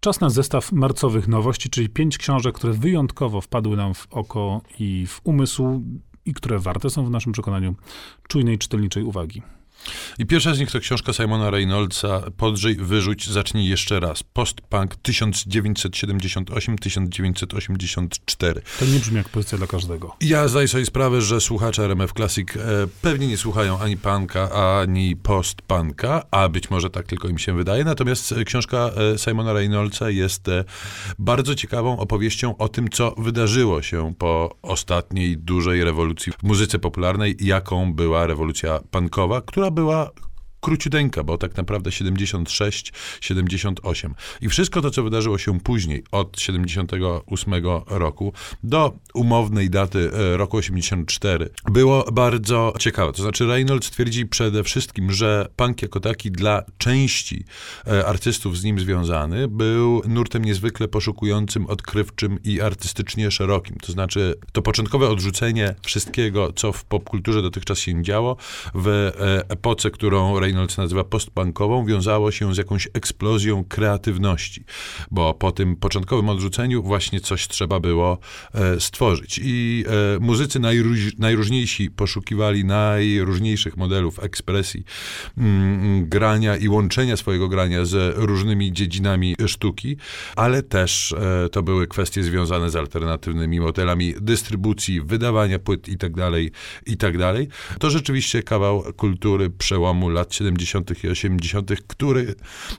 Czas na zestaw marcowych nowości, czyli pięć książek, które wyjątkowo wpadły nam w oko i w umysł i które warte są w naszym przekonaniu czujnej czytelniczej uwagi. I pierwsza z nich to książka Simona Reynoldsa Podrzyj, wyrzuć, zacznij jeszcze raz. Post-punk 1978-1984. To nie brzmi jak pozycja dla każdego. Ja zdaję sobie sprawę, że słuchacze RMF Classic e, pewnie nie słuchają ani punka, ani post-punka, a być może tak tylko im się wydaje. Natomiast e, książka e, Simona Reynoldsa jest e, bardzo ciekawą opowieścią o tym, co wydarzyło się po ostatniej dużej rewolucji w muzyce popularnej, jaką była rewolucja punkowa, która była króciuteńka, bo tak naprawdę 76, 78. I wszystko to, co wydarzyło się później, od 78 roku do umownej daty e, roku 84, było bardzo ciekawe. To znaczy Reynolds twierdzi przede wszystkim, że punk jako taki dla części e, artystów z nim związany był nurtem niezwykle poszukującym, odkrywczym i artystycznie szerokim. To znaczy to początkowe odrzucenie wszystkiego, co w popkulturze dotychczas się działo, w e, epoce, którą Reynolds nazywa postbankową, wiązało się z jakąś eksplozją kreatywności, bo po tym początkowym odrzuceniu właśnie coś trzeba było e, stworzyć. I e, muzycy najróż, najróżniejsi poszukiwali najróżniejszych modelów ekspresji, mm, grania i łączenia swojego grania z różnymi dziedzinami sztuki, ale też e, to były kwestie związane z alternatywnymi modelami dystrybucji, wydawania płyt itd., itd. To rzeczywiście kawał kultury przełomu lat 70. i 80., który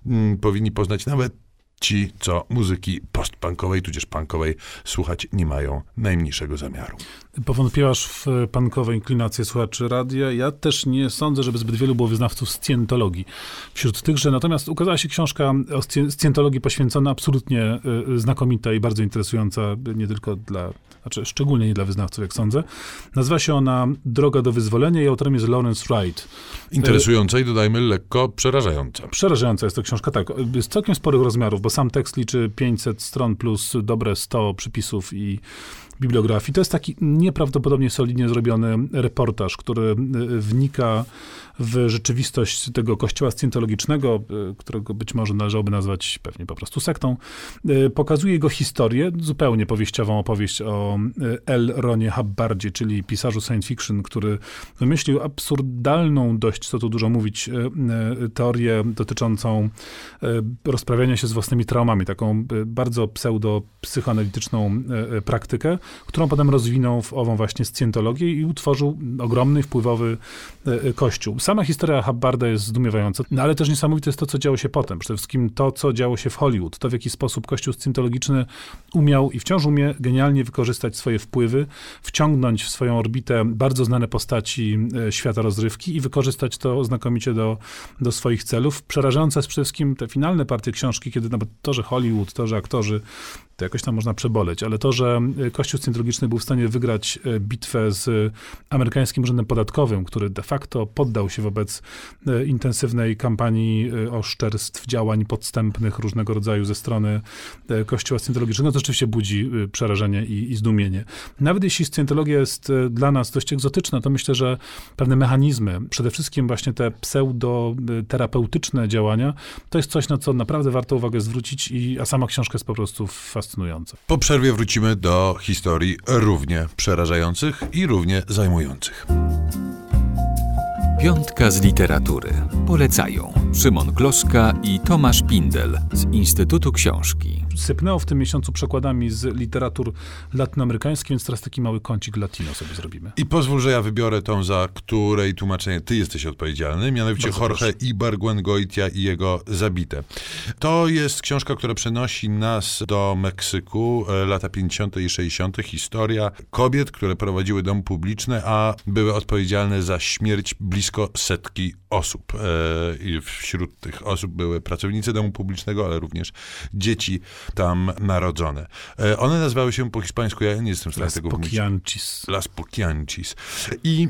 mm, powinni poznać nawet ci, co muzyki postpunkowej, tudzież punkowej słuchać nie mają najmniejszego zamiaru. Powątpiłaś w punkowe inklinacje słuchaczy radia. Ja też nie sądzę, żeby zbyt wielu było wyznawców scjentologii. Wśród tychże natomiast ukazała się książka o scjentologii poświęcona, absolutnie y, znakomita i bardzo interesująca, nie tylko dla, znaczy szczególnie nie dla wyznawców, jak sądzę. Nazywa się ona Droga do wyzwolenia i autorem jest Lawrence Wright. Interesująca i dodajmy lekko przerażająca. Przerażająca jest to książka, tak. Z całkiem sporych rozmiarów, bo sam tekst liczy 500 stron plus dobre 100 przypisów i bibliografii. To jest taki nieprawdopodobnie solidnie zrobiony reportaż, który wnika w rzeczywistość tego kościoła scjentologicznego, y, którego być może należałoby nazwać pewnie po prostu sektą, y, pokazuje jego historię, zupełnie powieściową opowieść o y, L. Ronie Hubbardzie, czyli pisarzu science fiction, który wymyślił absurdalną dość, co tu dużo mówić, teorię dotyczącą rozprawiania się z własnymi traumami, taką bardzo pseudo-psychoanalityczną praktykę, którą potem rozwinął w ową właśnie scjentologię i utworzył ogromny, wpływowy kościół. Sama historia Hubbarda jest zdumiewająca, no ale też niesamowite jest to, co działo się potem. Przede wszystkim to, co działo się w Hollywood. To, w jaki sposób Kościół scjentologiczny umiał i wciąż umie genialnie wykorzystać swoje wpływy, wciągnąć w swoją orbitę bardzo znane postaci e, świata rozrywki i wykorzystać to znakomicie do, do swoich celów. Przerażające jest przede wszystkim te finalne partie książki, kiedy nawet to, że Hollywood, to, że aktorzy to jakoś tam można przeboleć, ale to, że e, Scjentologiczny był w stanie wygrać e, bitwę z amerykańskim urzędem podatkowym, który de facto poddał się wobec e, intensywnej kampanii oszczerstw, działań podstępnych różnego rodzaju ze strony Kościoła scjentologicznego, to rzeczywiście budzi przerażenie i, i zdumienie. Nawet jeśli scjentologia jest dla nas dość egzotyczna, to myślę, że pewne mechanizmy, przede wszystkim właśnie te pseudoterapeutyczne działania, to jest coś, na co naprawdę warto uwagę zwrócić, i, a sama książka jest po prostu fascynująca. Po przerwie wrócimy do historii równie przerażających i równie zajmujących. Piątka z literatury. Polecają Szymon Gloszka i Tomasz Pindel z Instytutu Książki sypnęło w tym miesiącu przekładami z literatur latynoamerykańskich, więc teraz taki mały kącik latino sobie zrobimy. I pozwól, że ja wybiorę tą, za której tłumaczenie ty jesteś odpowiedzialny, mianowicie Bardzo Jorge proszę. Ibargüengoitia i jego Zabite. To jest książka, która przenosi nas do Meksyku, e, lata 50. i 60. Historia kobiet, które prowadziły dom publiczny, a były odpowiedzialne za śmierć blisko setki osób. E, I wśród tych osób były pracownicy domu publicznego, ale również dzieci tam narodzone. E, one nazywały się po hiszpańsku, ja nie jestem w stanie tego Poquianchis. Las Poquianchis. I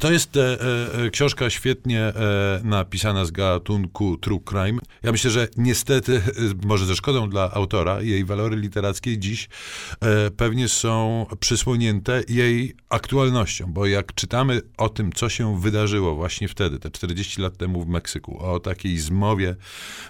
To jest e, e, książka świetnie e, napisana z gatunku true crime. Ja myślę, że niestety, może ze szkodą dla autora, jej walory literackie dziś e, pewnie są przysłonięte jej aktualnością, bo jak czytamy o tym, co się wydarzyło właśnie wtedy, te 40 lat temu w Meksyku, o takiej zmowie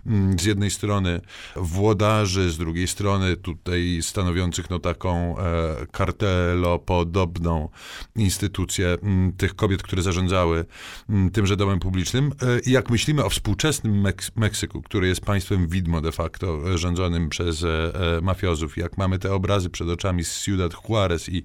mm, z jednej strony włodarzy, z drugiej strony tutaj stanowiących no taką e, kartelopodobną instytucję m, tych kobiet, które zarządzały m, tymże domem publicznym. E, I jak myślimy o współczesnym Meks- Meksyku, który jest państwem widmo de facto, e, rządzonym przez e, mafiozów, jak mamy te obrazy przed oczami z Ciudad Juarez i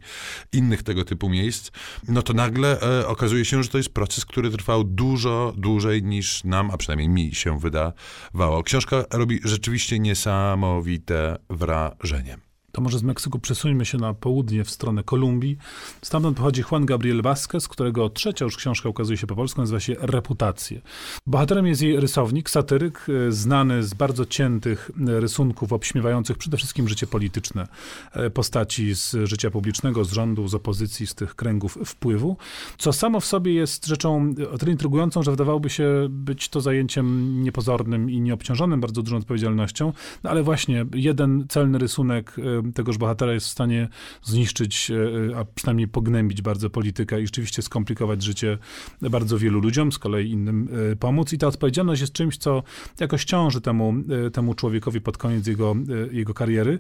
innych tego typu miejsc, no to nagle okazuje się, że to jest proces, który trwał dużo dłużej niż nam, a przynajmniej mi się wydawało. Książka robi rzeczywiście niesamowite wrażenie. To może z Meksyku przesuńmy się na południe, w stronę Kolumbii. Stamtąd pochodzi Juan Gabriel Vázquez, którego trzecia już książka ukazuje się po polsku, nazywa się Reputacje. Bohaterem jest jej rysownik, satyryk, e, znany z bardzo ciętych e, rysunków obśmiewających przede wszystkim życie polityczne e, postaci z życia publicznego, z rządu, z opozycji, z tych kręgów wpływu, co samo w sobie jest rzeczą o tyle intrygującą, że wydawałoby się być to zajęciem niepozornym i nieobciążonym bardzo dużą odpowiedzialnością, no ale właśnie jeden celny rysunek tegoż bohatera jest w stanie zniszczyć, e, a przynajmniej pognębić bardzo politykę i rzeczywiście skomplikować życie bardzo wielu ludziom, z kolei innym e, pomóc. I ta odpowiedzialność jest czymś, co jakoś ciąży temu, e, temu człowiekowi pod koniec jego, e, jego kariery.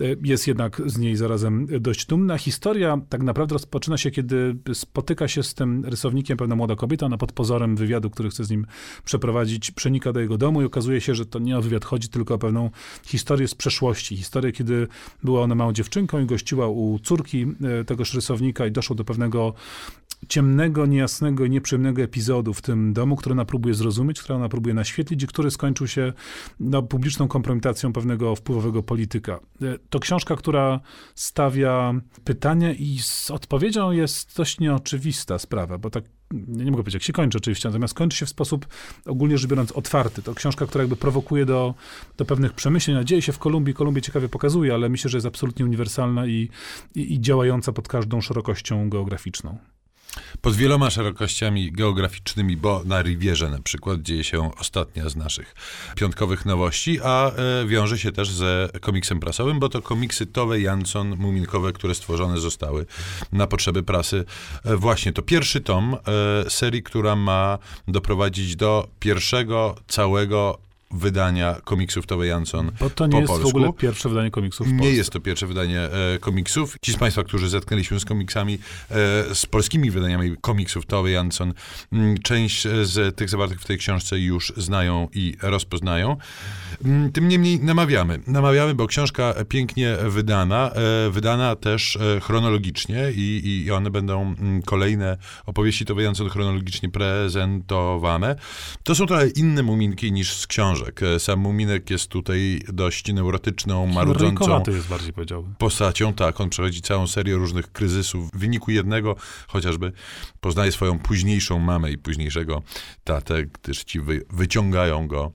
E, Jest jednak z niej zarazem dość dumna. Historia tak naprawdę rozpoczyna się, kiedy spotyka się z tym rysownikiem pewna młoda kobieta, ona pod pozorem wywiadu, który chce z nim przeprowadzić, przenika do jego domu i okazuje się, że to nie o wywiad chodzi, tylko o pewną historię z przeszłości. Historię, kiedy była ona małą dziewczynką i gościła u córki e, tegoż rysownika i doszło do pewnego ciemnego, niejasnego i nieprzyjemnego epizodu w tym domu, który ona próbuje zrozumieć, który ona próbuje naświetlić i który skończył się no, publiczną kompromitacją pewnego wpływowego polityka. E, To książka, która stawia pytania i z odpowiedzią jest dość nieoczywista sprawa, bo tak nie mogę powiedzieć, jak się kończy oczywiście, natomiast kończy się w sposób ogólnie rzecz biorąc otwarty. To książka, która jakby prowokuje do, do pewnych przemyśleń. Dzieje się w Kolumbii, Kolumbię ciekawie pokazuje, ale myślę, że jest absolutnie uniwersalna i, i, i działająca pod każdą szerokością geograficzną. Pod wieloma szerokościami geograficznymi, bo na Rivierze na przykład dzieje się ostatnia z naszych piątkowych nowości, a e, wiąże się też ze komiksem prasowym, bo to komiksy Tove Jansson muminkowe, które stworzone zostały na potrzeby prasy. E, właśnie to pierwszy tom e, serii, która ma doprowadzić do pierwszego całego wydania komiksów Tove Jansson Bo to nie po jest polsku. w ogóle pierwsze wydanie komiksów w Nie jest to pierwsze wydanie e, komiksów. Ci z Państwa, którzy zetknęli się z komiksami, e, z polskimi wydaniami komiksów Tove Jansson, mm, część e, z tych zawartych w tej książce już znają i rozpoznają. Mm, Tym niemniej namawiamy. Namawiamy, bo książka pięknie wydana, e, wydana też e, chronologicznie i, i one będą mm, kolejne opowieści Tove Jansson chronologicznie prezentowane. To są trochę inne muminki niż z książek. E, Sam muminek jest tutaj dość neurotyczną, marudzącą jest bardziej powiedziałbym. postacią, tak, on przechodzi całą serię różnych kryzysów. W wyniku jednego chociażby poznaje swoją późniejszą mamę i późniejszego tatę, gdyż ci wy, wyciągają go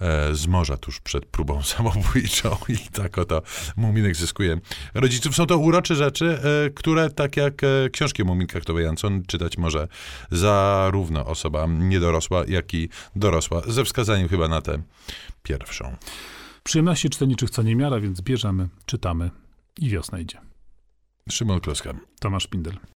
e, z morza tuż przed próbą samobójczą i tak oto Muminek zyskuje rodziców. Są to urocze rzeczy, e, które tak jak e, książki Tove Jansson czytać może zarówno osoba niedorosła, jak i dorosła, ze wskazaniem chyba na tę pierwszą. Przyjemności czytelniczych co niemiara, więc bierzemy, czytamy i wiosna idzie. Szymon Kloska. Tomasz Pindel.